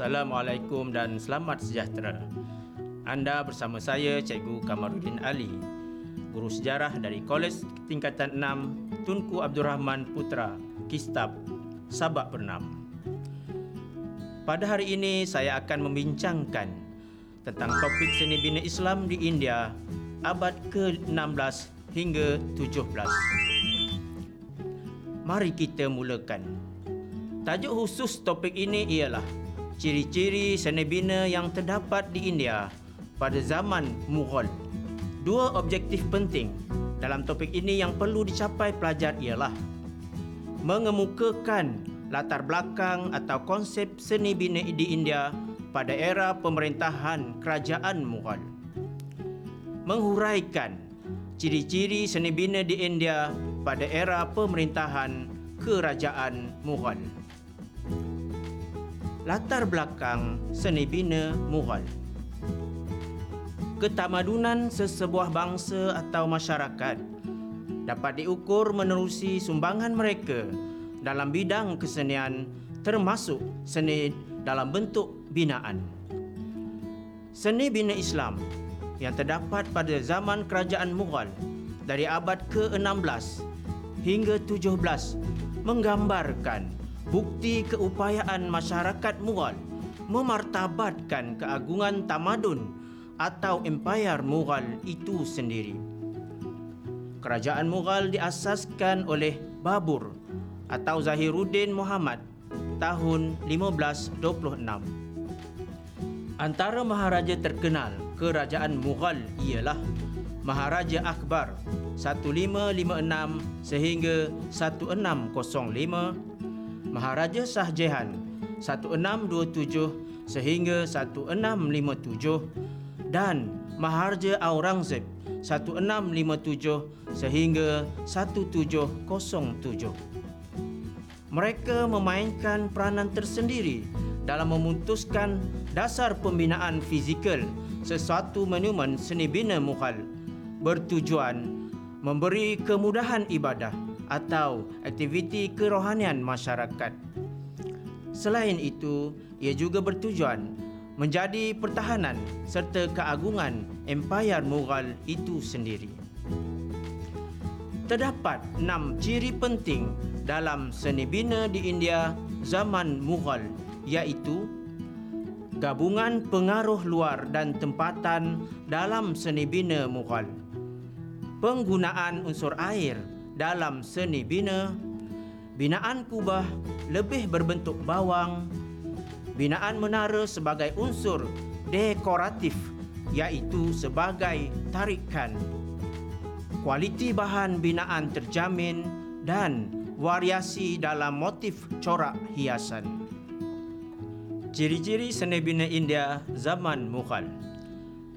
Assalamualaikum dan selamat sejahtera. Anda bersama saya Cikgu Kamaruddin Ali, guru sejarah dari Kolej Tingkatan 6 Tunku Abdul Rahman Putra, Kistab, Sabak Bernam. Pada hari ini saya akan membincangkan tentang topik seni bina Islam di India abad ke-16 hingga 17. Mari kita mulakan. Tajuk khusus topik ini ialah ciri-ciri seni bina yang terdapat di India pada zaman Mughal. Dua objektif penting dalam topik ini yang perlu dicapai pelajar ialah mengemukakan latar belakang atau konsep seni bina di India pada era pemerintahan kerajaan Mughal. Menghuraikan ciri-ciri seni bina di India pada era pemerintahan kerajaan Mughal latar belakang seni bina Mughal. Ketamadunan sesebuah bangsa atau masyarakat dapat diukur menerusi sumbangan mereka dalam bidang kesenian termasuk seni dalam bentuk binaan. Seni bina Islam yang terdapat pada zaman kerajaan Mughal dari abad ke-16 hingga 17 menggambarkan bukti keupayaan masyarakat Mughal memartabatkan keagungan tamadun atau empayar Mughal itu sendiri. Kerajaan Mughal diasaskan oleh Babur atau Zahiruddin Muhammad tahun 1526. Antara maharaja terkenal kerajaan Mughal ialah Maharaja Akbar 1556 sehingga 1605 Maharaja Shah Jahan 1627 sehingga 1657 dan Maharaja Aurangzeb 1657 sehingga 1707. Mereka memainkan peranan tersendiri dalam memutuskan dasar pembinaan fizikal sesuatu monumen seni bina Mughal bertujuan memberi kemudahan ibadah atau aktiviti kerohanian masyarakat. Selain itu, ia juga bertujuan menjadi pertahanan serta keagungan empayar Mughal itu sendiri. Terdapat enam ciri penting dalam seni bina di India zaman Mughal iaitu gabungan pengaruh luar dan tempatan dalam seni bina Mughal. Penggunaan unsur air dalam seni bina, binaan kubah lebih berbentuk bawang, binaan menara sebagai unsur dekoratif iaitu sebagai tarikan. Kualiti bahan binaan terjamin dan variasi dalam motif corak hiasan. Ciri-ciri seni bina India zaman Mughal.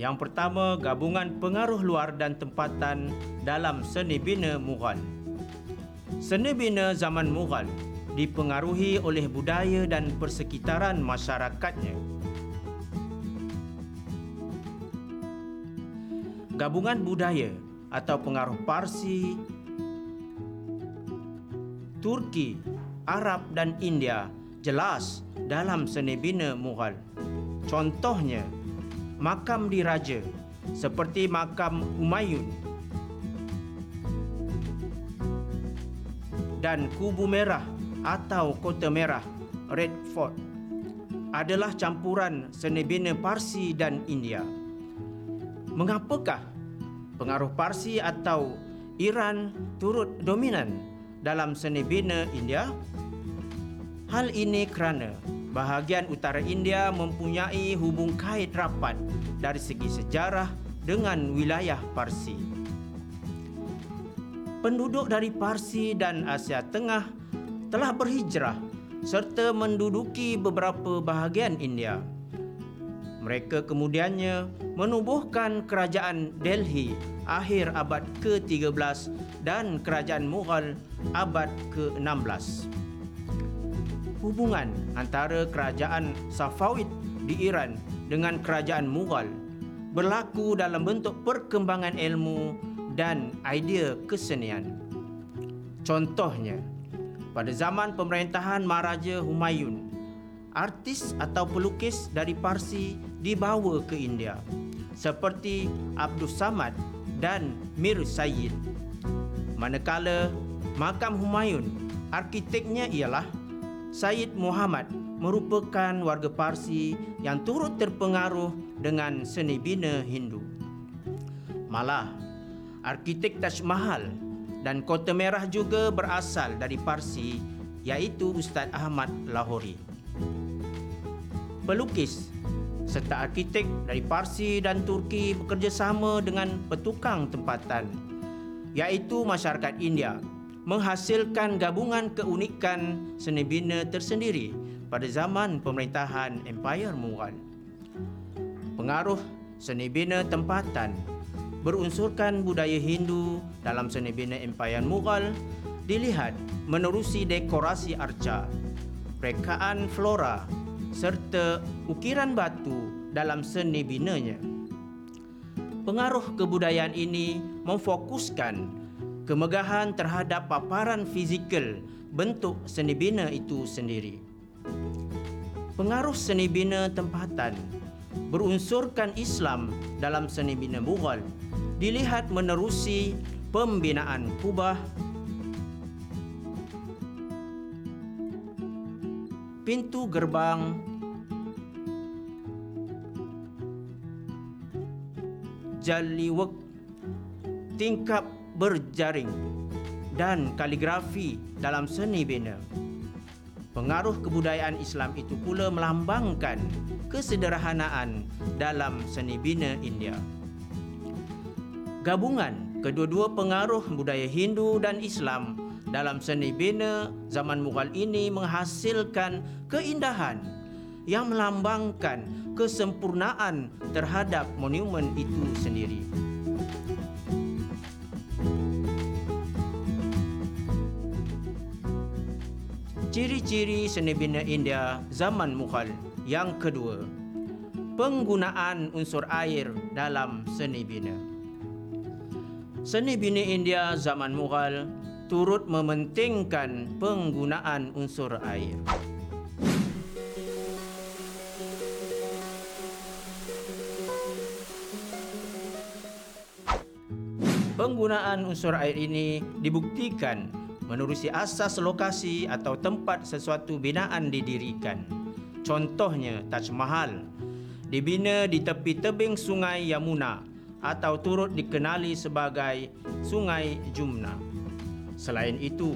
Yang pertama, gabungan pengaruh luar dan tempatan dalam seni bina Mughal. Seni bina zaman Mughal dipengaruhi oleh budaya dan persekitaran masyarakatnya. Gabungan budaya atau pengaruh Parsi, Turki, Arab dan India jelas dalam seni bina Mughal. Contohnya, makam diraja seperti makam Umayyun dan Kubu Merah atau Kota Merah Red Fort adalah campuran seni bina Parsi dan India. Mengapakah pengaruh Parsi atau Iran turut dominan dalam seni bina India? Hal ini kerana bahagian utara India mempunyai hubung kait rapat dari segi sejarah dengan wilayah Parsi. Penduduk dari Parsi dan Asia Tengah telah berhijrah serta menduduki beberapa bahagian India. Mereka kemudiannya menubuhkan kerajaan Delhi akhir abad ke-13 dan kerajaan Mughal abad ke-16 hubungan antara kerajaan Safavid di Iran dengan kerajaan Mughal berlaku dalam bentuk perkembangan ilmu dan idea kesenian. Contohnya, pada zaman pemerintahan Maharaja Humayun, artis atau pelukis dari Parsi dibawa ke India seperti Abdul Samad dan Mir Sayyid. Manakala makam Humayun, arkiteknya ialah Sayyid Muhammad merupakan warga Parsi yang turut terpengaruh dengan seni bina Hindu. Malah, arkitek Taj Mahal dan Kota Merah juga berasal dari Parsi iaitu Ustaz Ahmad Lahori. Pelukis serta arkitek dari Parsi dan Turki bekerjasama dengan petukang tempatan iaitu masyarakat India menghasilkan gabungan keunikan seni bina tersendiri pada zaman pemerintahan Empire Mughal. Pengaruh seni bina tempatan berunsurkan budaya Hindu dalam seni bina Empire Mughal dilihat menerusi dekorasi arca, rekaan flora serta ukiran batu dalam seni binanya. Pengaruh kebudayaan ini memfokuskan kemegahan terhadap paparan fizikal bentuk seni bina itu sendiri. Pengaruh seni bina tempatan berunsurkan Islam dalam seni bina Mughal dilihat menerusi pembinaan Kubah, pintu gerbang, jaliwek, tingkap berjaring dan kaligrafi dalam seni bina. Pengaruh kebudayaan Islam itu pula melambangkan kesederhanaan dalam seni bina India. Gabungan kedua-dua pengaruh budaya Hindu dan Islam dalam seni bina zaman Mughal ini menghasilkan keindahan yang melambangkan kesempurnaan terhadap monumen itu sendiri. Ciri-ciri seni bina India zaman Mughal yang kedua, penggunaan unsur air dalam seni bina. Seni bina India zaman Mughal turut mementingkan penggunaan unsur air. Penggunaan unsur air ini dibuktikan menerusi asas lokasi atau tempat sesuatu binaan didirikan. Contohnya Taj Mahal dibina di tepi tebing Sungai Yamuna atau turut dikenali sebagai Sungai Jumna. Selain itu,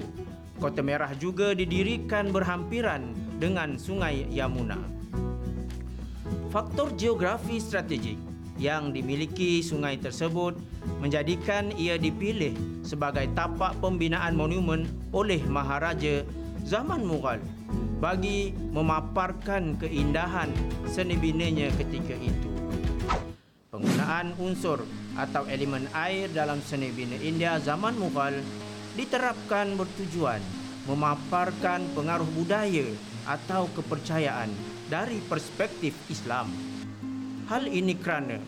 Kota Merah juga didirikan berhampiran dengan Sungai Yamuna. Faktor geografi strategik yang dimiliki sungai tersebut menjadikan ia dipilih sebagai tapak pembinaan monumen oleh Maharaja zaman Mughal bagi memaparkan keindahan seni binanya ketika itu. Penggunaan unsur atau elemen air dalam seni bina India zaman Mughal diterapkan bertujuan memaparkan pengaruh budaya atau kepercayaan dari perspektif Islam. Hal ini kerana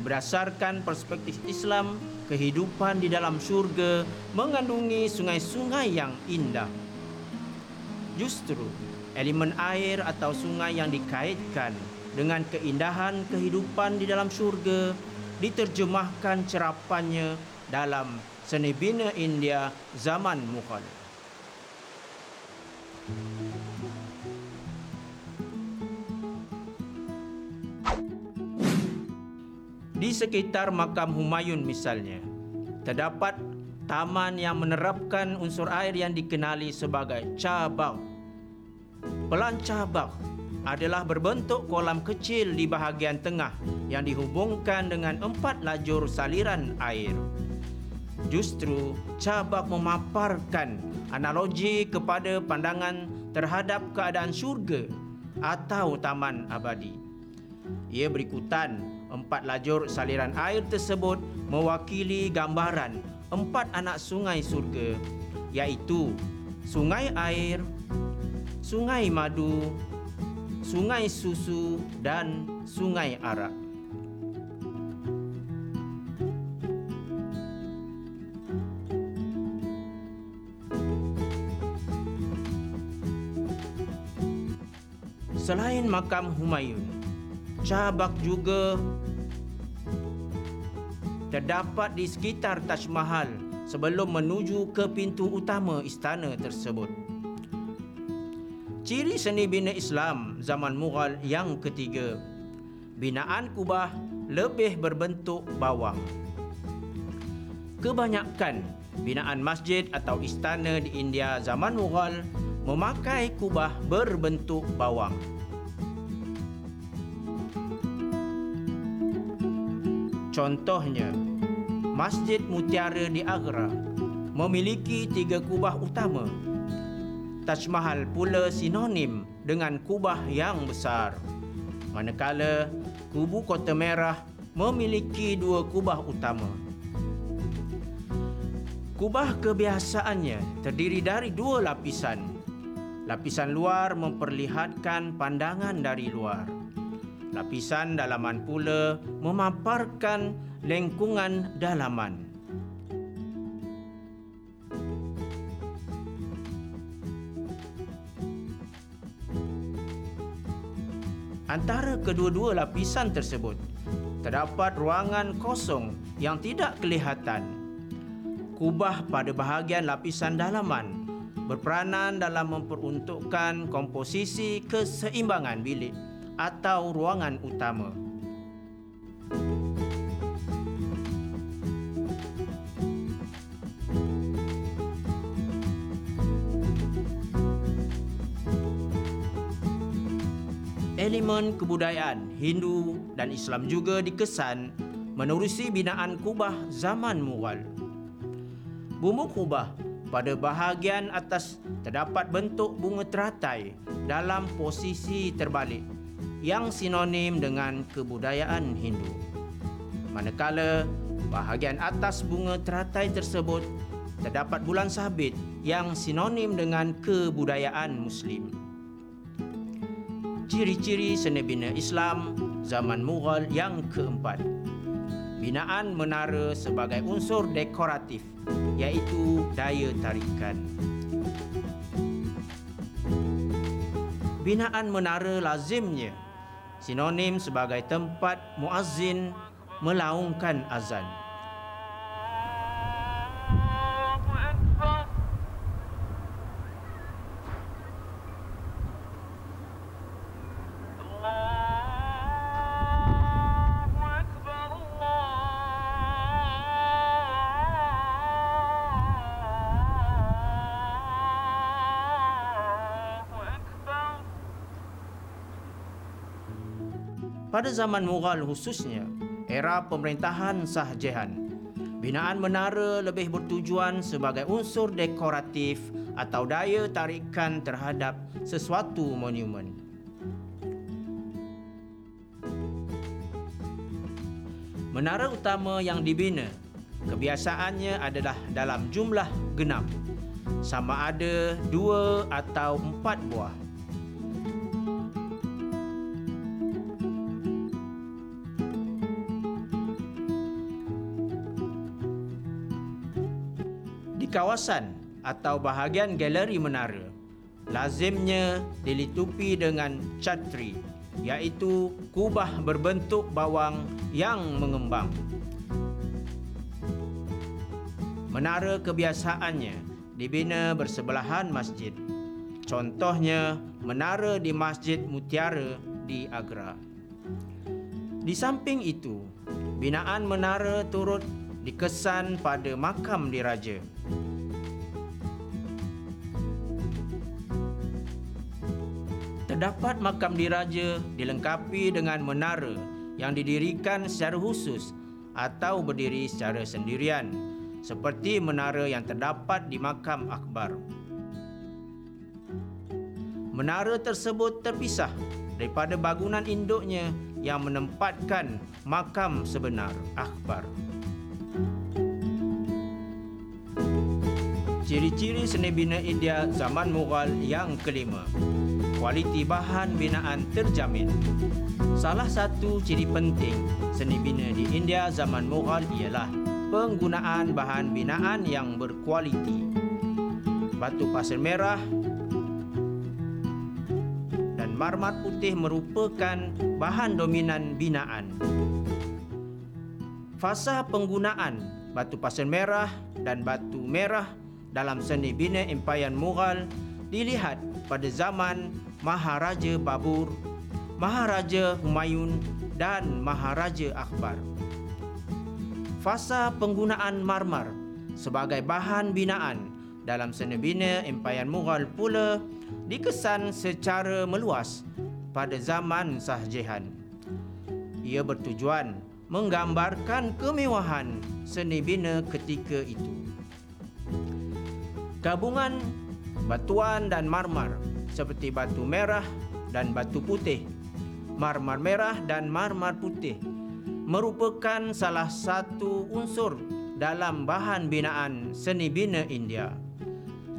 berdasarkan perspektif Islam, kehidupan di dalam syurga mengandungi sungai-sungai yang indah. Justru elemen air atau sungai yang dikaitkan dengan keindahan kehidupan di dalam syurga diterjemahkan cerapannya dalam seni bina India zaman Mughal. Sekitar makam Humayun misalnya, terdapat taman yang menerapkan unsur air yang dikenali sebagai cabang. Pelan cabang adalah berbentuk kolam kecil di bahagian tengah yang dihubungkan dengan empat lajur saliran air. Justru cabak memaparkan analogi kepada pandangan terhadap keadaan syurga atau taman abadi. Ia berikutan empat lajur saliran air tersebut mewakili gambaran empat anak sungai surga iaitu sungai air, sungai madu, sungai susu dan sungai arak. Selain makam Humayun, cabak juga terdapat di sekitar Taj Mahal sebelum menuju ke pintu utama istana tersebut. Ciri seni bina Islam zaman Mughal yang ketiga, binaan kubah lebih berbentuk bawang. Kebanyakan binaan masjid atau istana di India zaman Mughal memakai kubah berbentuk bawang. Contohnya, Masjid Mutiara di Agra memiliki tiga kubah utama. Taj Mahal pula sinonim dengan kubah yang besar. Manakala Kubu Kota Merah memiliki dua kubah utama. Kubah kebiasaannya terdiri dari dua lapisan. Lapisan luar memperlihatkan pandangan dari luar. Lapisan dalaman pula memaparkan lengkungan dalaman. Antara kedua-dua lapisan tersebut, terdapat ruangan kosong yang tidak kelihatan kubah pada bahagian lapisan dalaman berperanan dalam memperuntukkan komposisi keseimbangan bilik atau ruangan utama. Elemen kebudayaan Hindu dan Islam juga dikesan menerusi binaan kubah zaman Mughal. Bumbu kubah pada bahagian atas terdapat bentuk bunga teratai dalam posisi terbalik yang sinonim dengan kebudayaan Hindu. Manakala bahagian atas bunga teratai tersebut terdapat bulan sabit yang sinonim dengan kebudayaan Muslim. Ciri-ciri seni bina Islam zaman Mughal yang keempat binaan menara sebagai unsur dekoratif iaitu daya tarikan. Binaan menara lazimnya sinonim sebagai tempat muazzin melaungkan azan. Pada zaman Mughal khususnya, era pemerintahan Shah Jahan, binaan menara lebih bertujuan sebagai unsur dekoratif atau daya tarikan terhadap sesuatu monumen. Menara utama yang dibina kebiasaannya adalah dalam jumlah genap sama ada dua atau empat buah kawasan atau bahagian galeri menara lazimnya dilitupi dengan chatri iaitu kubah berbentuk bawang yang mengembang. Menara kebiasaannya dibina bersebelahan masjid. Contohnya menara di Masjid Mutiara di Agra. Di samping itu, binaan menara turut dikesan pada makam diraja. Terdapat makam diraja dilengkapi dengan menara yang didirikan secara khusus atau berdiri secara sendirian seperti menara yang terdapat di makam akbar. Menara tersebut terpisah daripada bangunan induknya yang menempatkan makam sebenar akbar. Ciri-ciri seni bina India zaman Mughal yang kelima kualiti bahan binaan terjamin. Salah satu ciri penting seni bina di India zaman Mughal ialah penggunaan bahan binaan yang berkualiti. Batu pasir merah dan marmar putih merupakan bahan dominan binaan. Fasa penggunaan batu pasir merah dan batu merah dalam seni bina Empayan Mughal dilihat pada zaman Maharaja Babur, Maharaja Humayun dan Maharaja Akbar. Fasa penggunaan marmar sebagai bahan binaan dalam seni bina Empayan Mughal pula dikesan secara meluas pada zaman Shah Ia bertujuan menggambarkan kemewahan seni bina ketika itu. Gabungan batuan dan marmar seperti batu merah dan batu putih, marmar merah dan marmar putih merupakan salah satu unsur dalam bahan binaan seni bina India.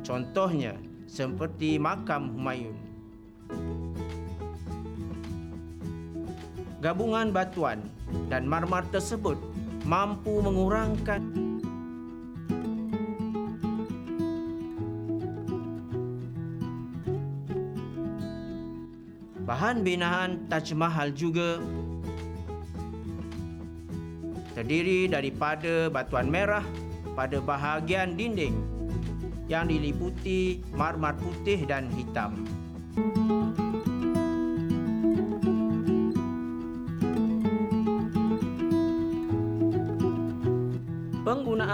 Contohnya seperti makam Humayun. Gabungan batuan dan marmar tersebut mampu mengurangkan bahan binaan Taj Mahal juga terdiri daripada batuan merah pada bahagian dinding yang diliputi marmar putih dan hitam.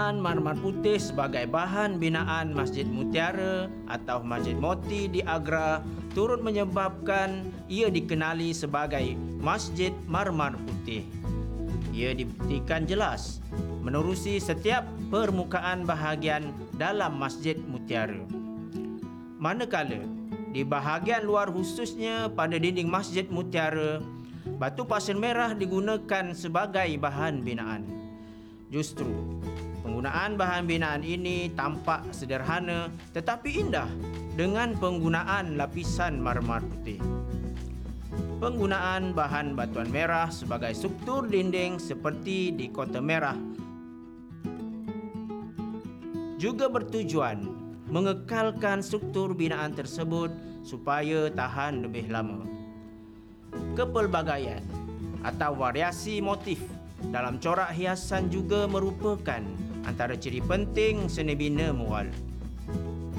Penggunaan marmar putih sebagai bahan binaan Masjid Mutiara atau Masjid Moti di Agra turut menyebabkan ia dikenali sebagai Masjid Marmar Putih. Ia dibuktikan jelas menerusi setiap permukaan bahagian dalam Masjid Mutiara. Manakala di bahagian luar khususnya pada dinding Masjid Mutiara, batu pasir merah digunakan sebagai bahan binaan. Justru penggunaan bahan binaan ini tampak sederhana tetapi indah dengan penggunaan lapisan marmar putih penggunaan bahan batuan merah sebagai struktur dinding seperti di Kota Merah juga bertujuan mengekalkan struktur binaan tersebut supaya tahan lebih lama. Kepelbagaian atau variasi motif dalam corak hiasan juga merupakan antara ciri penting seni bina mual.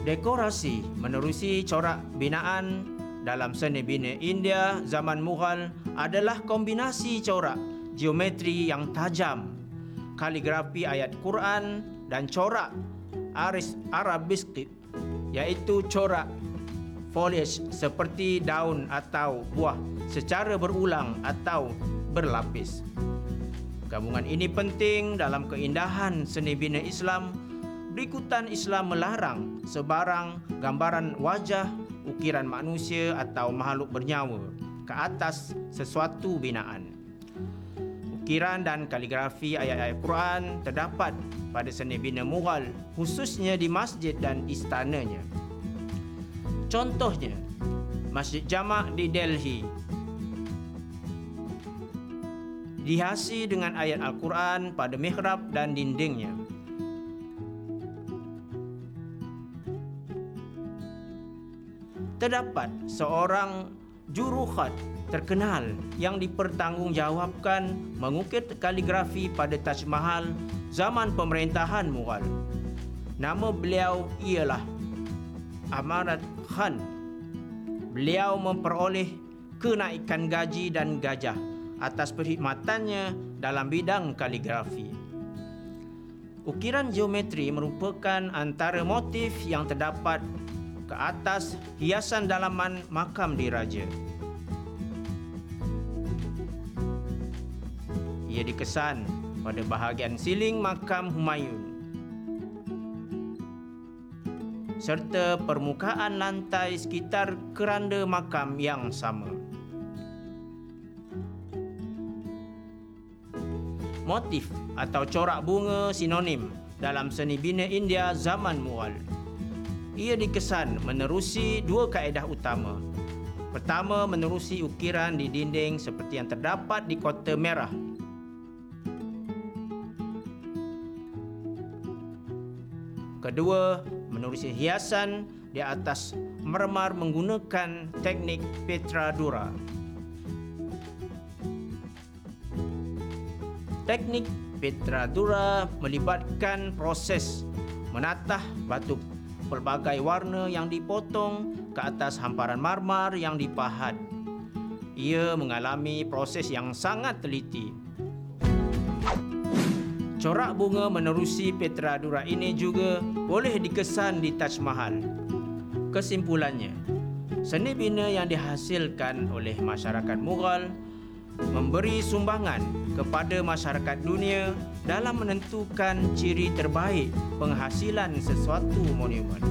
Dekorasi menerusi corak binaan dalam seni bina India zaman Mughal adalah kombinasi corak geometri yang tajam, kaligrafi ayat Quran dan corak aris arabistik iaitu corak foliage seperti daun atau buah secara berulang atau berlapis. Gabungan ini penting dalam keindahan seni bina Islam. Berikutan Islam melarang sebarang gambaran wajah ukiran manusia atau makhluk bernyawa ke atas sesuatu binaan. Ukiran dan kaligrafi ayat-ayat Quran terdapat pada seni bina Mughal khususnya di masjid dan istananya. Contohnya, Masjid Jamak di Delhi dihiasi dengan ayat Al-Quran pada mihrab dan dindingnya. terdapat seorang jurukhat terkenal yang dipertanggungjawabkan mengukir kaligrafi pada Taj Mahal zaman pemerintahan Mughal. Nama beliau ialah Amarat Khan. Beliau memperoleh kenaikan gaji dan gajah atas perkhidmatannya dalam bidang kaligrafi. Ukiran geometri merupakan antara motif yang terdapat ke atas hiasan dalaman makam diraja. Ia dikesan pada bahagian siling makam Humayun serta permukaan lantai sekitar keranda makam yang sama. Motif atau corak bunga sinonim dalam seni bina India zaman Mughal ia dikesan menerusi dua kaedah utama. Pertama, menerusi ukiran di dinding seperti yang terdapat di Kota Merah. Kedua, menerusi hiasan di atas mermar menggunakan teknik Petra Dura. Teknik Petra Dura melibatkan proses menatah batu pelbagai warna yang dipotong ke atas hamparan marmar yang dipahat. Ia mengalami proses yang sangat teliti Corak bunga menerusi Petra Dura ini juga boleh dikesan di Taj Mahal. Kesimpulannya, seni bina yang dihasilkan oleh masyarakat Mughal memberi sumbangan kepada masyarakat dunia dalam menentukan ciri terbaik penghasilan sesuatu monumen.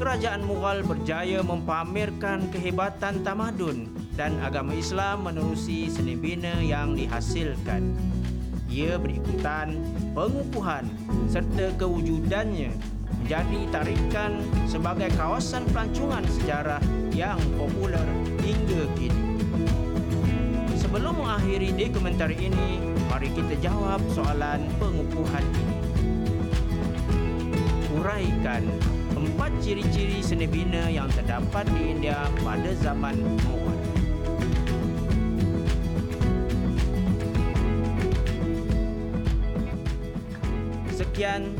Kerajaan Mughal berjaya mempamerkan kehebatan tamadun dan agama Islam menerusi seni bina yang dihasilkan ia berikutan pengukuhan serta kewujudannya menjadi tarikan sebagai kawasan pelancongan sejarah yang popular hingga kini. Sebelum mengakhiri dokumentari ini, mari kita jawab soalan pengukuhan ini. Uraikan empat ciri-ciri seni bina yang terdapat di India pada zaman Mughal. Sekian